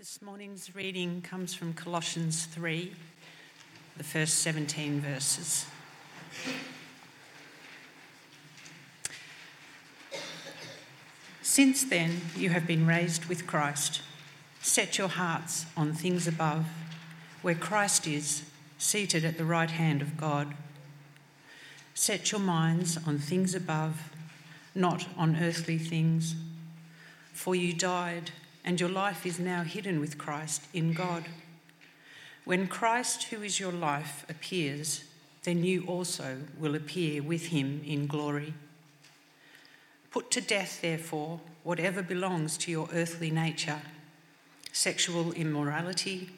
This morning's reading comes from Colossians 3, the first 17 verses. Since then, you have been raised with Christ. Set your hearts on things above, where Christ is, seated at the right hand of God. Set your minds on things above, not on earthly things. For you died, and your life is now hidden with Christ in God. When Christ, who is your life, appears, then you also will appear with him in glory. Put to death, therefore, whatever belongs to your earthly nature sexual immorality,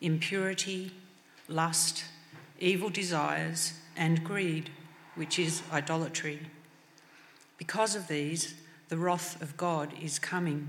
impurity, lust, evil desires, and greed, which is idolatry. Because of these, the wrath of God is coming.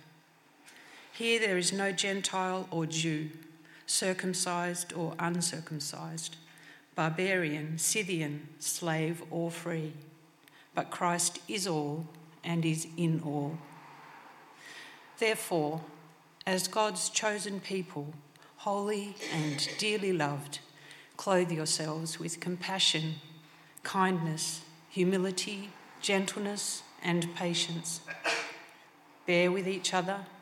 Here there is no Gentile or Jew, circumcised or uncircumcised, barbarian, Scythian, slave or free, but Christ is all and is in all. Therefore, as God's chosen people, holy and dearly loved, clothe yourselves with compassion, kindness, humility, gentleness, and patience. Bear with each other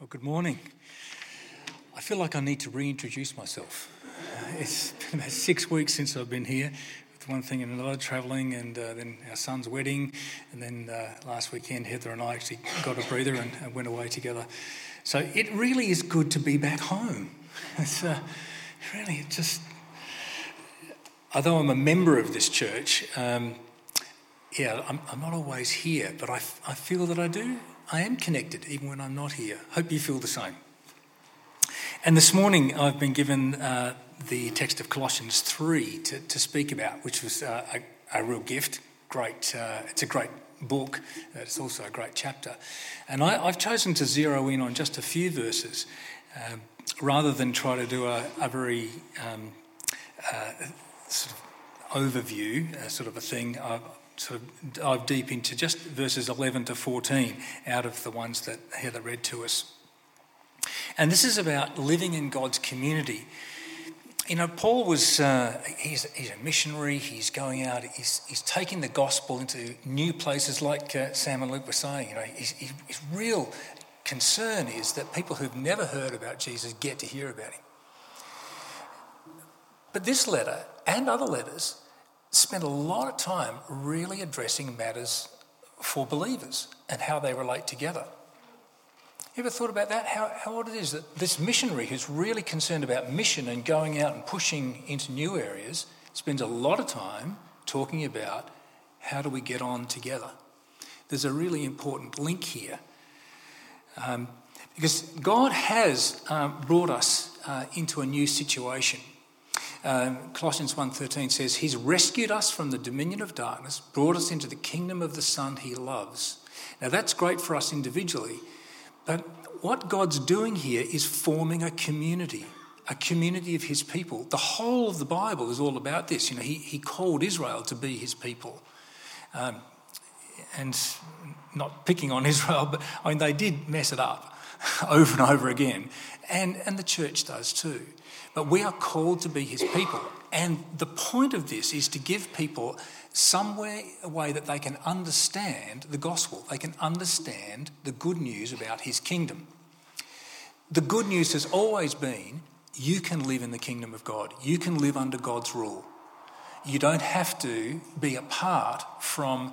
Well, good morning. I feel like I need to reintroduce myself. Uh, it's been about six weeks since I've been here, with one thing and another, travelling, and uh, then our son's wedding, and then uh, last weekend Heather and I actually got a breather and, and, went away together. So it really is good to be back home. It's uh, really just, although I'm a member of this church, um, yeah, I'm, I'm, not always here, but I, I feel that I do I am connected even when I'm not here. Hope you feel the same. And this morning I've been given uh, the text of Colossians 3 to, to speak about, which was uh, a, a, real gift. Great, uh, it's a great book, it's also a great chapter. And I, have chosen to zero in on just a few verses um, rather than try to do a, a very um, uh, sort of overview, uh, sort of a thing sort of dive deep into just verses 11 to 14 out of the ones that Heather read to us. And this is about living in God's community. You know, Paul was, uh, he's, he's, a missionary, he's going out, he's, he's taking the gospel into new places, like uh, Sam and Luke were saying. You know, his, his real concern is that people who've never heard about Jesus get to hear about him. But this letter and other letters spent a lot of time really addressing matters for believers and how they relate together. You ever thought about that? How, how odd it is that this missionary who's really concerned about mission and going out and pushing into new areas spends a lot of time talking about how do we get on together. There's a really important link here. Um, because God has um, brought us uh, into a new situation. Um, Colossians 1.13 says, He's rescued us from the dominion of darkness, brought us into the kingdom of the Son He loves. Now that's great for us individually, but what God's doing here is forming a community, a community of his people. The whole of the Bible is all about this. You know, he, he called Israel to be his people. Um, and not picking on Israel, but I mean, they did mess it up over and over again. And, and the church does too. But we are called to be his people. And the point of this is to give people some way, a way that they can understand the gospel. They can understand the good news about his kingdom. The good news has always been you can live in the kingdom of God, you can live under God's rule. You don't have to be apart from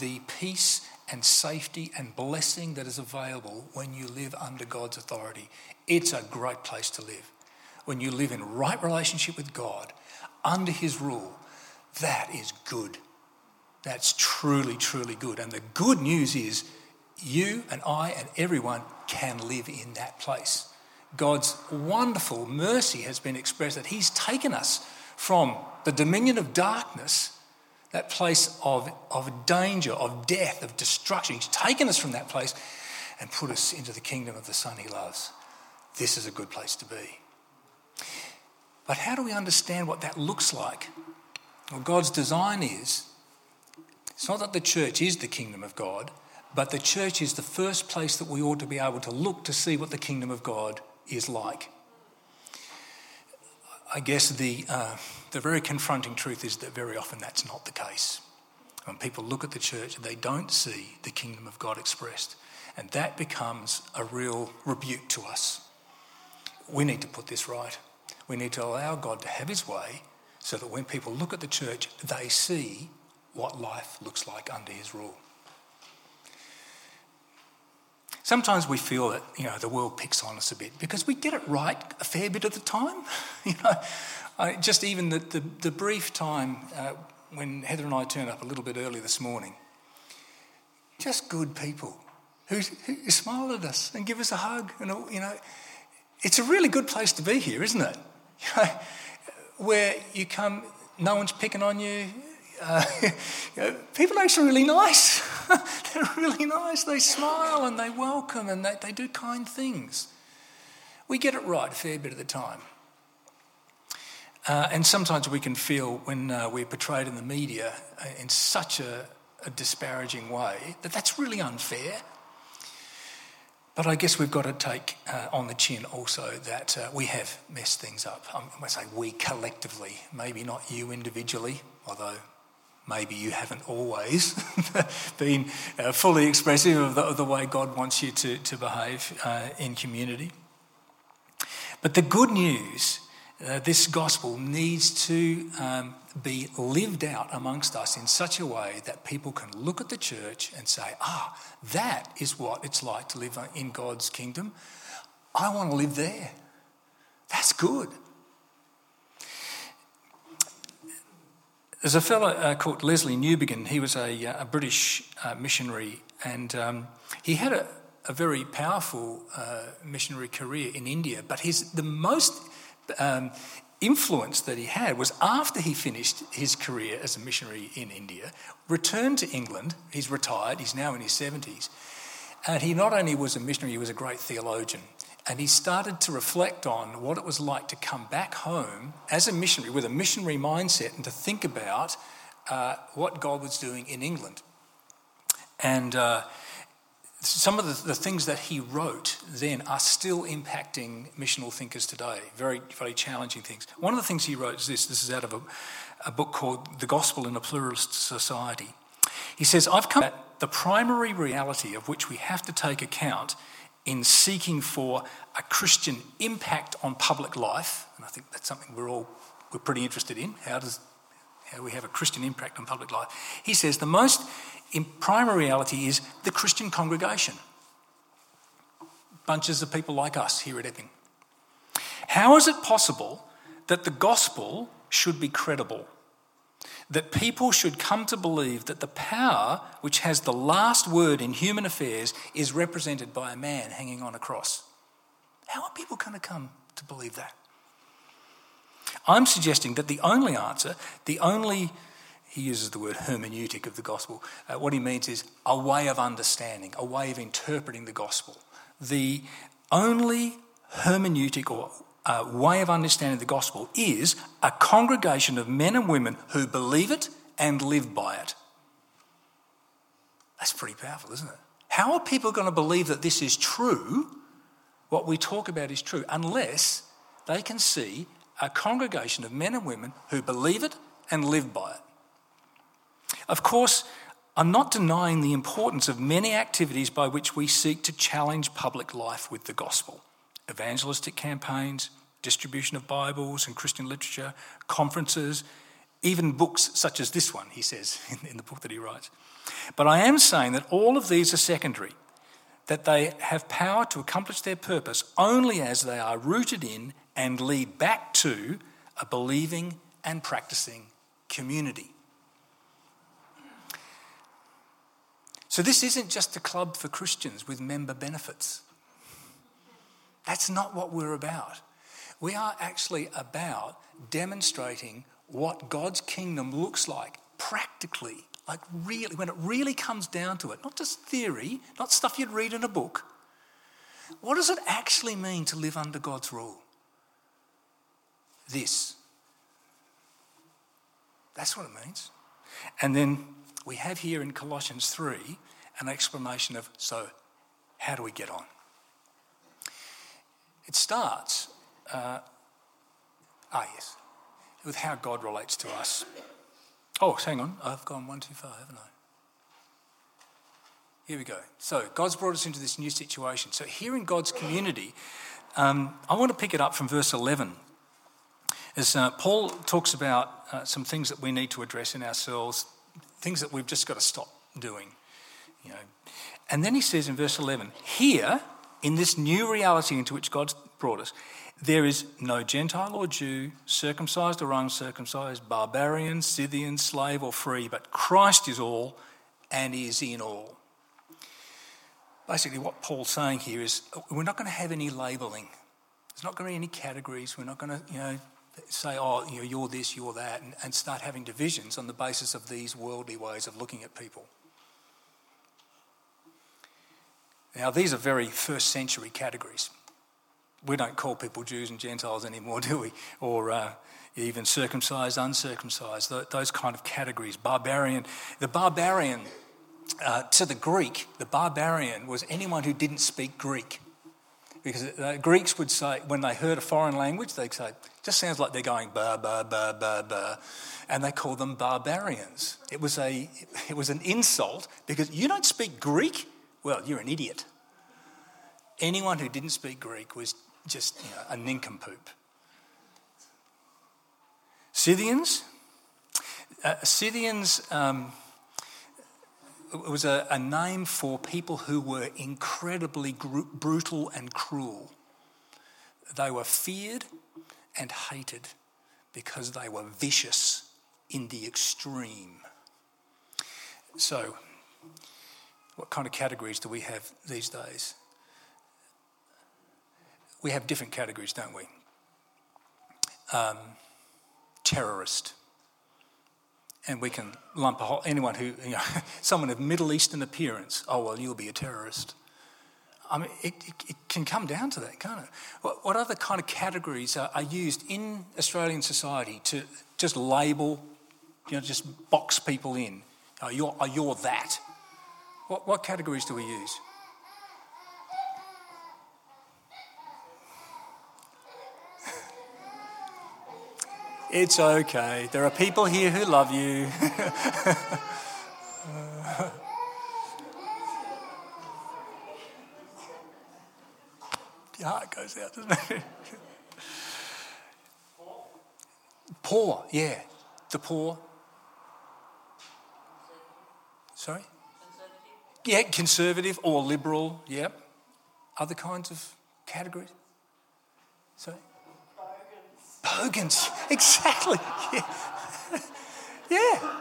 the peace and safety and blessing that is available when you live under God's authority. It's a great place to live. When you live in right relationship with God, under His rule, that is good. That's truly, truly good. And the good news is you and I and everyone can live in that place. God's wonderful mercy has been expressed that He's taken us from the dominion of darkness, that place of, of danger, of death, of destruction. He's taken us from that place and put us into the kingdom of the Son He loves. This is a good place to be. But how do we understand what that looks like? Well, God's design is it's not that the church is the kingdom of God, but the church is the first place that we ought to be able to look to see what the kingdom of God is like. I guess the, uh, the very confronting truth is that very often that's not the case. When people look at the church, they don't see the kingdom of God expressed. And that becomes a real rebuke to us. We need to put this right. We need to allow God to have his way so that when people look at the church, they see what life looks like under his rule. Sometimes we feel that you know the world picks on us a bit because we get it right a fair bit of the time. you know, I, just even the, the, the brief time uh, when Heather and I turned up a little bit early this morning, just good people who, who smile at us and give us a hug. And all, you know, it's a really good place to be here, isn't it? Where you come, no one's picking on you. Uh, you know, people are actually really nice. They're really nice. They smile and they welcome and they, they do kind things. We get it right a fair bit of the time. Uh, and sometimes we can feel when uh, we're portrayed in the media uh, in such a, a disparaging way that that's really unfair. But I guess we've got to take uh, on the chin also that uh, we have messed things up. I'm to say we collectively, maybe not you individually, although maybe you haven't always been uh, fully expressive of the, of the, way God wants you to, to behave uh, in community. But the good news, uh, this gospel needs to um, be lived out amongst us in such a way that people can look at the church and say, ah, that is what it's like to live in God's kingdom. I want to live there. That's good. There's a fellow uh, called Lesslie Newbigin. He was a, uh, a British uh, missionary, and um, he had a, a very powerful uh, missionary career in India. But his the most um, influence that he had was after he finished his career as a missionary in India, returned to England. He's retired. He's now in his seventies, and he not only was a missionary, he was a great theologian. And he started to reflect on what it was like to come back home as a missionary with a missionary mindset and to think about uh, what God was doing in England. And uh, some of the, the, things that he wrote then are still impacting missional thinkers today. Very, very challenging things. One of the things he wrote is this this is out of a, a book called The Gospel in a Pluralist Society. He says, I've come at the primary reality of which we have to take account in seeking for a Christian impact on public life, and I think that's something we're all we're pretty interested in. How does how we have a Christian impact on public life? He says the most primary reality is the Christian congregation, bunches of people like us here at Epping. How is it possible that the gospel should be credible? that people should come to believe that the power which has the last word in human affairs is represented by a man hanging on a cross. How are people going to come to believe that? I'm suggesting that the only answer, the only, he uses the word hermeneutic of the gospel, uh, what he means is a way of understanding, a way of interpreting the gospel. the only hermeneutic or uh, way of understanding the gospel is a congregation of men and women who believe it and live by it. That's pretty powerful, isn't it? How are people going to believe that this is true, what we talk about is true, unless they can see a congregation of men and women who believe it and live by it? Of course, I'm not denying the importance of many activities by which we seek to challenge public life with the gospel evangelistic campaigns, distribution of Bibles and Christian literature, conferences, even books such as this one, he says in the book that he writes. But I am saying that all of these are secondary, that they have power to accomplish their purpose only as they are rooted in and lead back to a believing and practicing community. So, this isn't just a club for Christians with member benefits. That's not what we're about. We are actually about demonstrating what God's kingdom looks like practically, like really, when it really comes down to it, not just theory, not stuff you'd read in a book. What does it actually mean to live under God's rule? This. That's what it means. And then we have here in Colossians 3 an explanation of so, how do we get on? It starts, uh, ah, yes, with how God relates to us. Oh, hang on, I've gone one too far, haven't I? Here we go. So, God's brought us into this new situation. So, here in God's community, um, I want to pick it up from verse 11. As uh, Paul talks about uh, some things that we need to address in ourselves, things that we've just got to stop doing. You know. And then he says in verse 11, here, in this new reality into which God's brought us, there is no Gentile or Jew, circumcised or uncircumcised, barbarian, Scythian, slave or free, but Christ is all and is in all. Basically, what Paul's saying here is uh, we're not going to have any labelling. There's not going to be any categories. We're not going to, you know, say, oh, you know, you're this, you're that, and, and start having divisions on the basis of these worldly ways of looking at people. Now, these are very first century categories. We don't call people Jews and Gentiles anymore, do we? Or uh, even circumcised, uncircumcised, those kind of categories. Barbarian. The barbarian, uh, to the Greek, the barbarian was anyone who didn't speak Greek. Because uh, Greeks would say, when they heard a foreign language, they'd say, just sounds like they're going ba, ba, ba, ba, ba. And they call them barbarians. It was, a, it was an insult because you don't speak Greek? Well, you're an idiot. Anyone who didn't speak Greek was just you know, a nincompoop. Scythians? Uh, Scythians um, was a, a, name for people who were incredibly gr- brutal and cruel. They were feared and hated because they were vicious in the extreme. So, what kind of categories do we have these days? We have different categories, don't we? Um, terrorist. And we can lump whole, anyone who, you know, someone of Middle Eastern appearance, oh, well, you'll be a terrorist. I mean, it, it, can come down to that, can't it? What, what other kind of categories are, are used in Australian society to just label, you know, just box people in? Oh, you're, oh, you're that. What, what categories do we use? It's okay. There are people here who love you. the heart goes out, doesn't it? poor, yeah. The poor. Sorry? Conservative. Yeah, conservative or liberal, yeah. Other kinds of categories? Sorry? Bogans, exactly. Yeah. yeah.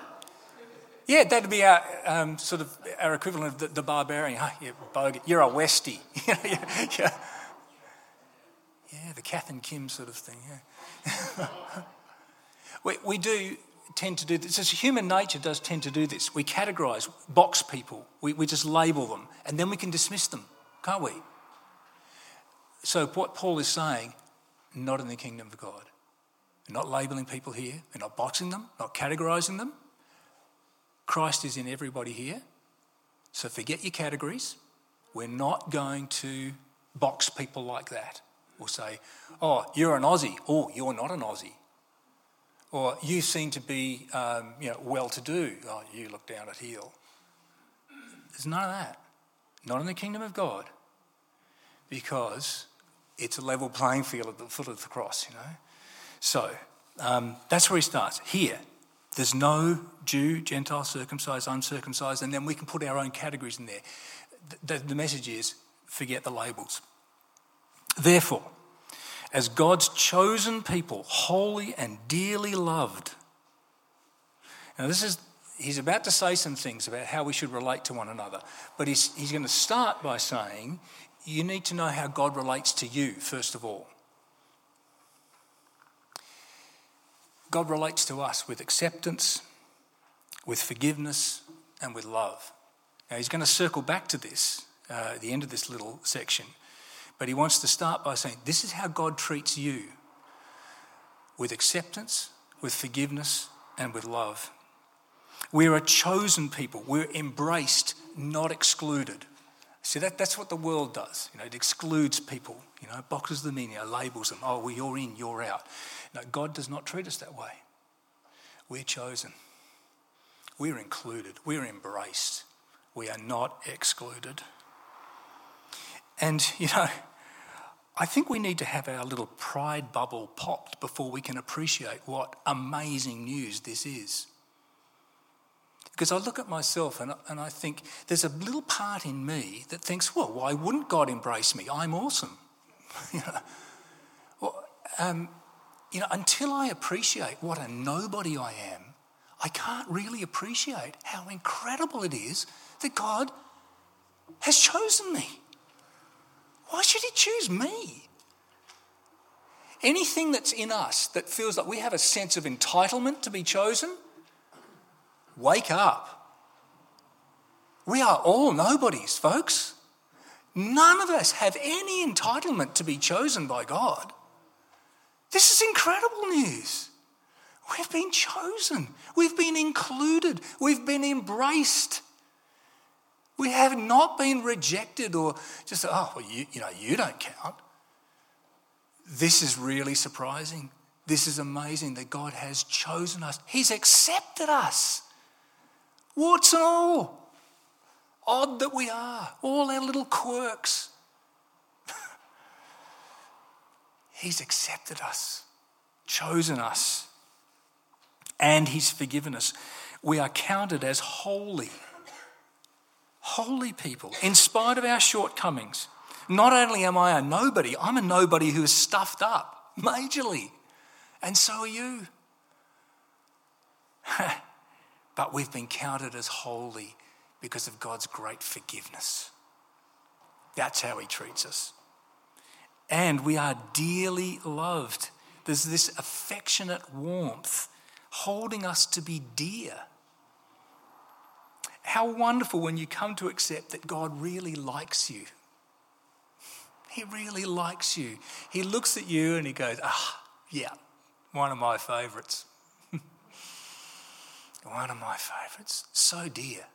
Yeah, that'd be our um, sort of our equivalent of the, the barbarian. Oh, yeah, bogan. You're a Westie. yeah, yeah. the Kath and Kim sort of thing. Yeah. we, we do tend to do this. Human nature does tend to do this. We categorise, box people. We, we just label them, and then we can dismiss them, can't we? so, what Paul is saying, not in the kingdom of God. We're not labeling people here, we're not boxing them, not categorizing them. Christ is in everybody here. So, forget your categories. We're not going to box people like that. Or say, oh, you're an Aussie. Oh, you're not an Aussie. Or you seem to be um, you know, well to do. Oh, you look down at heel. There's none of that. Not in the kingdom of God. Because it's a level playing field at the foot of the cross, you know. So um, that's where he starts. Here, there's no Jew, Gentile, circumcised, uncircumcised, and then we can put our own categories in there. The, the, the message is forget the labels. Therefore, as God's chosen people, holy and dearly loved. Now, this is, he's about to say some things about how we should relate to one another, but he's, he's going to start by saying, you need to know how God relates to you, first of all. God relates to us with acceptance, with forgiveness, and with love. Now, he's going to circle back to this uh, at the end of this little section, but he wants to start by saying, This is how God treats you with acceptance, with forgiveness, and with love. We're a chosen people, we're embraced, not excluded. See, that, that's what the world does. You know, it excludes people, you know, boxes them in, you know, labels them. Oh, well, you're in, you're out. No, God does not treat us that way. We're chosen. We're included. We're embraced. We are not excluded. And, you know, I think we need to have our little pride bubble popped before we can appreciate what amazing news this is. Because I look at myself and, and I think there's a little part in me that thinks, well, why wouldn't God embrace me? I'm awesome. you know, well, um, you know, until I appreciate what a nobody I am, I can't really appreciate how incredible it is that God has chosen me. Why should He choose me? Anything that's in us that feels like we have a sense of entitlement to be chosen, Wake up. We are all nobodies, folks. None of us have any entitlement to be chosen by God. This is incredible news. We've been chosen, we've been included, we've been embraced. We have not been rejected or just, oh, well, you, you know, you don't count. This is really surprising. This is amazing that God has chosen us. He's accepted us. Warts and all. Odd that we are, all our little quirks. He's accepted us, chosen us, and He's forgiven us. We are counted as holy, holy people, in spite of our shortcomings. Not only am I a nobody, I'm a nobody who is stuffed up majorly, and so are you. but we've been counted as holy because of God's great forgiveness. That's how He treats us. And we are dearly loved. There's this affectionate warmth holding us to be dear. How wonderful when you come to accept that God really likes you. He really likes you. He looks at you and he goes, ah, yeah, one of my favourites. One of my favourites. So dear.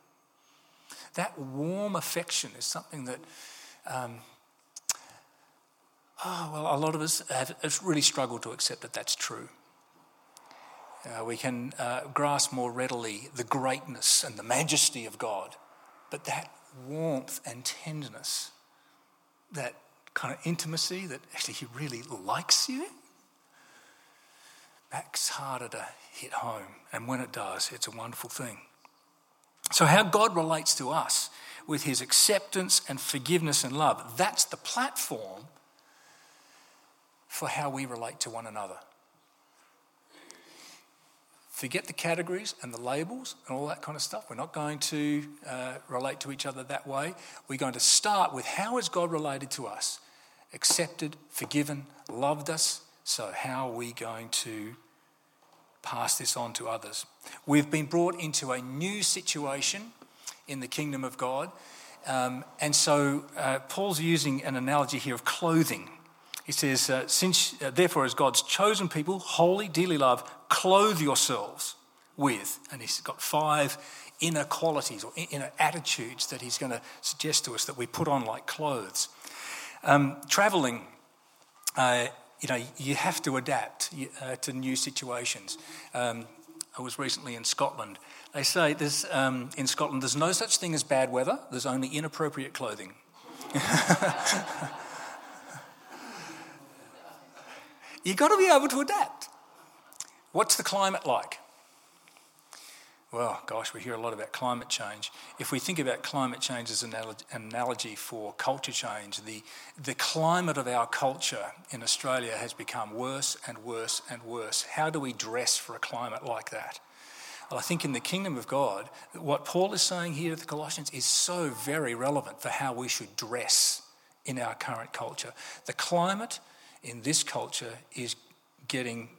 That warm affection is something that, um, oh, well, a lot of us have, really struggled to accept that that's true. Uh, we can uh, grasp more readily the greatness and the majesty of God, but that warmth and tenderness, that kind of intimacy that actually He really likes you, that's harder to hit home. And when it does, it's a wonderful thing. So, how God relates to us with his acceptance and forgiveness and love, that's the platform for how we relate to one another. Forget the categories and the labels and all that kind of stuff. We're not going to uh, relate to each other that way. We're going to start with how is God related to us? Accepted, forgiven, loved us. So, how are we going to pass this on to others. We've been brought into a new situation in the kingdom of God. Um, and so uh, Paul's using an analogy here of clothing. He says, uh, Since, uh, therefore, as God's chosen people, holy, dearly loved, clothe yourselves with. And he's got five inner qualities or inner attitudes that he's going to suggest to us that we put on like clothes. Um, traveling, uh, you know, you have to adapt uh, to new situations. Um, I was recently in Scotland. They say there's, um, in Scotland there's no such thing as bad weather, there's only inappropriate clothing. You've got to be able to adapt. What's the climate like? well, gosh, we hear a lot about climate change. If we think about climate change as an analogy for culture change, the, the climate of our culture in Australia has become worse and worse and worse. How do we dress for a climate like that? Well, I think in the kingdom of God, what Paul is saying here to the Colossians is so very relevant for how we should dress in our current culture. The climate in this culture is getting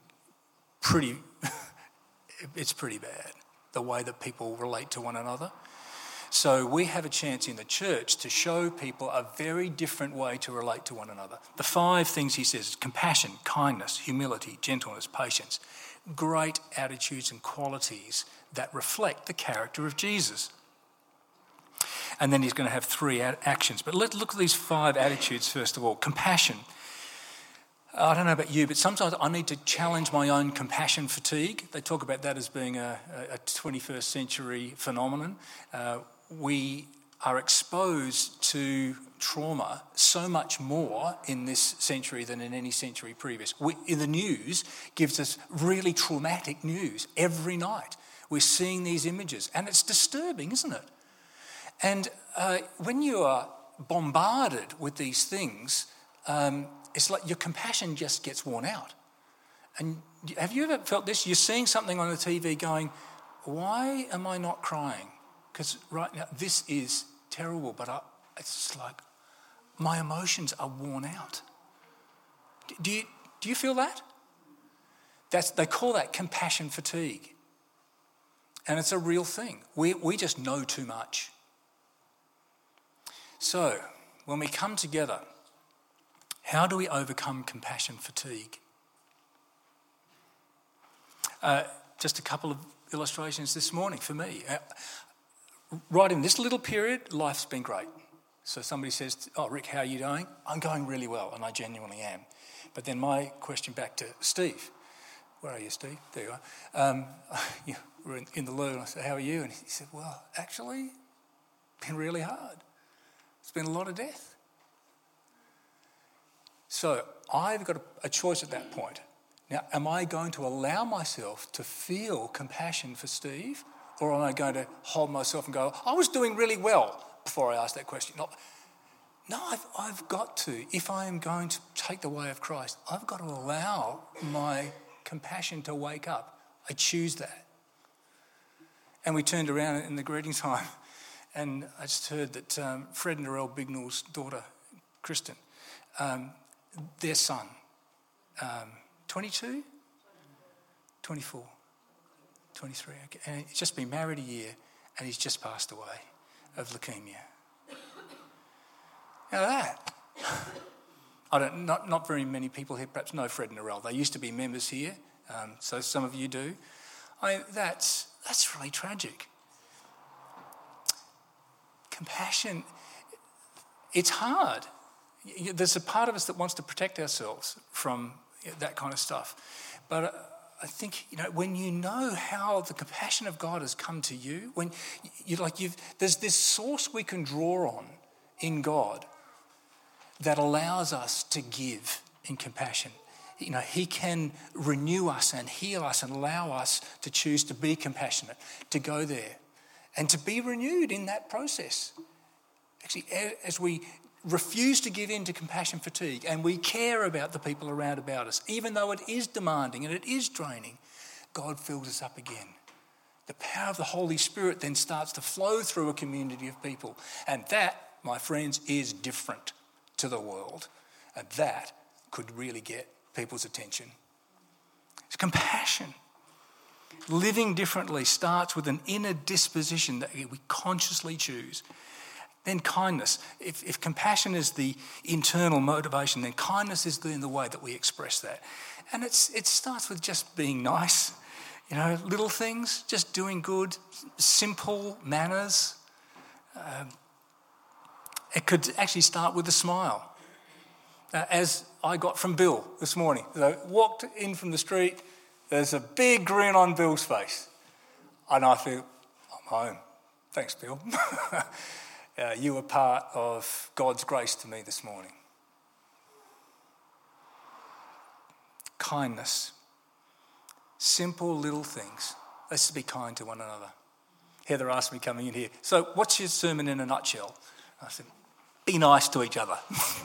pretty, it's pretty bad the way that people relate to one another. So we have a chance in the church to show people a very different way to relate to one another. The five things he says compassion, kindness, humility, gentleness, patience. Great attitudes and qualities that reflect the character of Jesus. And then he's going to have three actions. But let's look at these five attitudes first of all. Compassion. I don't know about you, but sometimes I need to challenge my own compassion fatigue. They talk about that as being a, a 21st century phenomenon. Uh, we are exposed to trauma so much more in this century than in any century previous. We, in the news gives us really traumatic news every night. We're seeing these images, and it's disturbing, isn't it? And uh, when you are bombarded with these things, um, it's like your compassion just gets worn out. And have you ever felt this? You're seeing something on the TV going, why am I not crying? Because right now, this is terrible, but I, it's like my emotions are worn out. Do you, do you feel that? That's, they call that compassion fatigue. And it's a real thing. We, we just know too much. So, when we come together, how do we overcome compassion fatigue? Uh, just a couple of illustrations this morning for me. Uh, right in this little period, life's been great. So somebody says, Oh, Rick, how are you doing? I'm going really well, and I genuinely am. But then my question back to Steve, where are you, Steve? There you are. Um, you were in, in the loo, and I said, How are you? And he said, Well, actually, been really hard. It's been a lot of death. So I've got a, choice at that point. Now, am I going to allow myself to feel compassion for Steve, or am I going to hold myself and go, I was doing really well before I asked that question? No, no I've, I've got to. If I am going to take the way of Christ, I've got to allow my compassion to wake up. I choose that. And we turned around in the greeting time, and I just heard that um, Fred and Narelle Bignell's daughter, Kristen, um, their son, um, 22, 24, 23. Okay. And he's just been married a year and he's just passed away of leukemia. Now that. I don't, not, not very many people here perhaps know Fred and Narelle. They used to be members here, um, so some of you do. I, that's, that's really tragic. Compassion, it's hard there's a part of us that wants to protect ourselves from that kind of stuff. But uh, I think you know when you know how the compassion of God has come to you, when you like you've there's this source we can draw on in God that allows us to give in compassion. You know, He can renew us and heal us and allow us to choose to be compassionate, to go there, and to be renewed in that process. Actually, as we refuse to give in to compassion fatigue and we care about the people around about us, even though it is demanding and it is draining, God fills us up again. The power of the Holy Spirit then starts to flow through a community of people. And that, my friends, is different to the world. And that could really get people's attention. It's compassion. Living differently starts with an inner disposition that we consciously choose Then kindness. If, if compassion is the internal motivation, then kindness is in the way that we express that. And it's, it starts with just being nice, you know, little things, just doing good, simple manners. Um, it could actually start with a smile. Uh, as I got from Bill this morning, as I walked in from the street, there's a big grin on Bill's face. And I feel, I'm home. Thanks, Bill. uh, you were part of God's grace to me this morning. Kindness. Simple little things. Let's just be kind to one another. Heather asked me coming in here, so what's your sermon in a nutshell? I said, be nice to each other.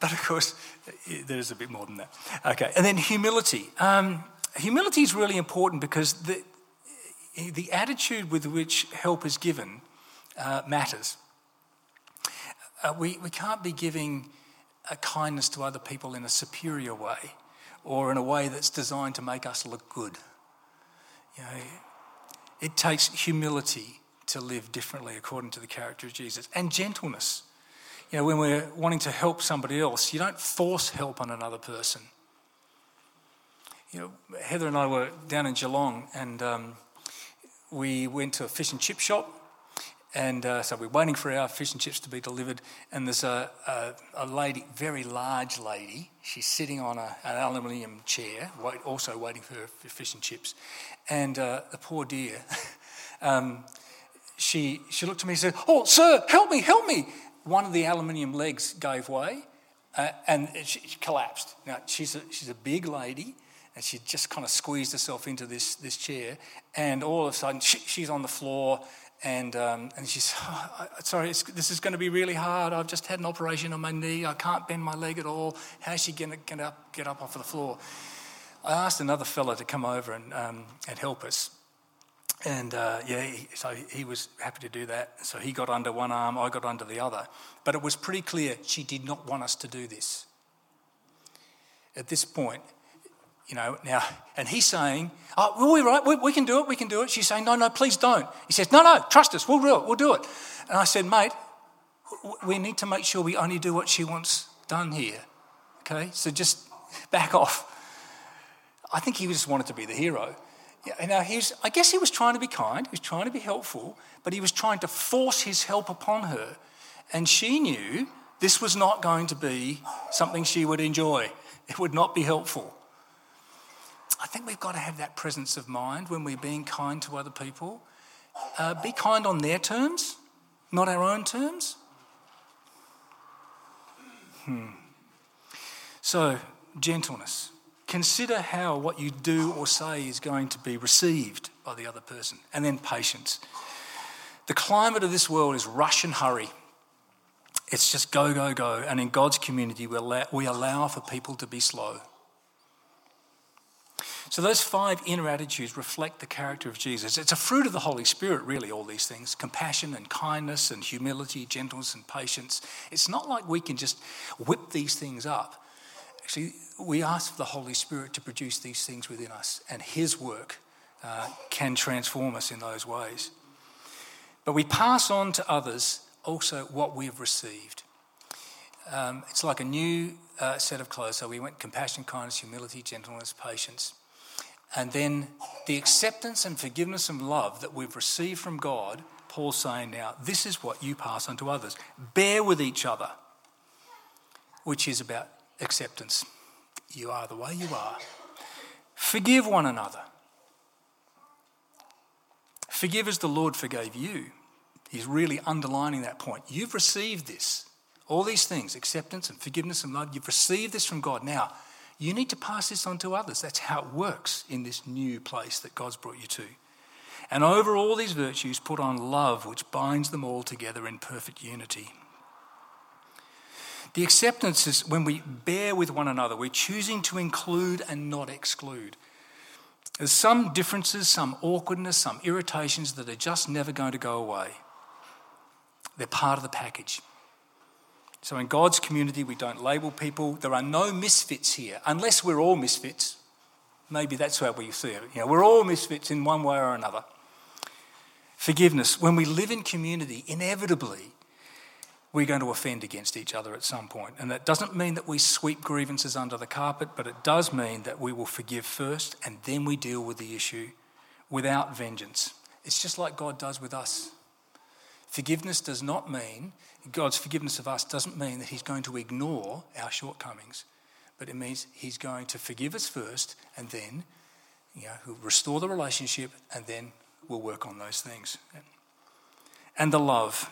but of course, there's a bit more than that. Okay, and then humility. Um, humility is really important because the, the attitude with which help is given uh, matters. Uh, we, we can't be giving a kindness to other people in a superior way or in a way that's designed to make us look good. You know, it takes humility to live differently according to the character of Jesus and gentleness. You know, when we're wanting to help somebody else, you don't force help on another person. You know, Heather and I were down in Geelong and um, we went to a fish and chip shop. And uh, so we're waiting for our fish and chips to be delivered. And there's a, a, a lady, very large lady. She's sitting on a, an aluminium chair, wait, also waiting for her fish and chips. And uh, the poor dear, um, she, she looked at me and said, Oh, sir, help me, help me. One of the aluminium legs gave way uh, and she, she collapsed. Now, she's a, she's a big lady and she just kind of squeezed herself into this, this chair. And all of a sudden, she, she's on the floor, and, um, and she's, oh, sorry, this is going to be really hard. I've just had an operation on my knee. I can't bend my leg at all. How's she going to get up, get up off of the floor? I asked another fella to come over and, um, and help us. And uh, yeah, so he was happy to do that. So he got under one arm, I got under the other. But it was pretty clear she did not want us to do this. At this point, you know, now, and he's saying, oh, we're right, we, we, can do it, we can do it. She's saying, no, no, please don't. He says, no, no, trust us, we'll do it, we'll do it. And I said, mate, we need to make sure we only do what she wants done here. Okay, so just back off. I think he just wanted to be the hero. Yeah, now he's, I guess he was trying to be kind, he was trying to be helpful, but he was trying to force his help upon her. And she knew this was not going to be something she would enjoy. It would not be helpful. I think we've got to have that presence of mind when we're being kind to other people. Uh, be kind on their terms, not our own terms. Hmm. So, gentleness. Consider how what you do or say is going to be received by the other person. And then patience. The climate of this world is rush and hurry. It's just go, go, go. And in God's community, we allow, we allow for people to be slow. So, those five inner attitudes reflect the character of Jesus. It's a fruit of the Holy Spirit, really, all these things compassion and kindness and humility, gentleness and patience. It's not like we can just whip these things up. Actually, we ask for the Holy Spirit to produce these things within us, and His work uh, can transform us in those ways. But we pass on to others also what we've received. Um, it's like a new uh, set of clothes. So we went compassion, kindness, humility, gentleness, patience. And then the acceptance and forgiveness and love that we've received from God, Paul's saying now, this is what you pass on to others. Bear with each other, which is about acceptance. You are the way you are. Forgive one another. Forgive as the Lord forgave you. He's really underlining that point. You've received this. All these things, acceptance and forgiveness and love, you've received this from God. Now, you need to pass this on to others. That's how it works in this new place that God's brought you to. And over all these virtues, put on love, which binds them all together in perfect unity. The acceptance is when we bear with one another, we're choosing to include and not exclude. There's some differences, some awkwardness, some irritations that are just never going to go away. They're part of the package. So in God's community, we don't label people. There are no misfits here, unless we're all misfits. Maybe that's how we see it. You know, we're all misfits in one way or another. Forgiveness. When we live in community, inevitably, we're going to offend against each other at some point. And that doesn't mean that we sweep grievances under the carpet, but it does mean that we will forgive first and then we deal with the issue without vengeance. It's just like God does with us. Forgiveness does not mean, God's forgiveness of us doesn't mean that He's going to ignore our shortcomings, but it means He's going to forgive us first and then you know, restore the relationship and then we'll work on those things. And the love.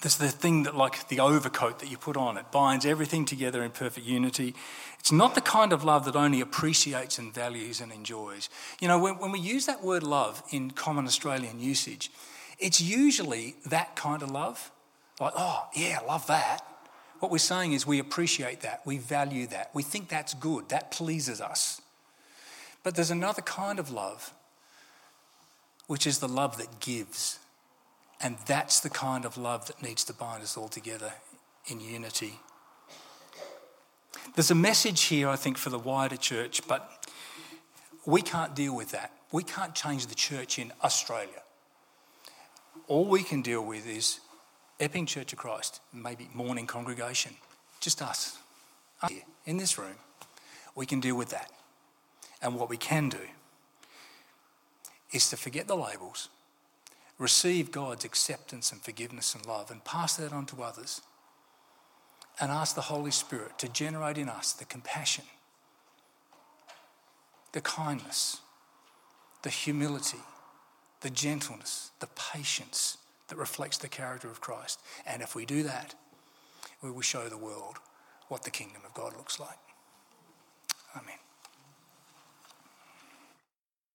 There's the thing that, like the overcoat that you put on, it binds everything together in perfect unity. It's not the kind of love that only appreciates and values and enjoys. You know, when, when we use that word love in common Australian usage, it's usually that kind of love. Like, oh, yeah, I love that. What we're saying is we appreciate that, we value that, we think that's good, that pleases us. But there's another kind of love, which is the love that gives. And that's the kind of love that needs to bind us all together in unity. There's a message here, I think, for the wider church, but we can't deal with that. We can't change the church in Australia all we can deal with is Epping Church of Christ, maybe morning congregation, just us, here in this room. We can deal with that. And what we can do is to forget the labels, receive God's acceptance and forgiveness and love, and pass that on to others. And ask the Holy Spirit to generate in us the compassion, the kindness, the humility, the gentleness, the patience that reflects the character of Christ. And if we do that, we will show the world what the kingdom of God looks like. Amen.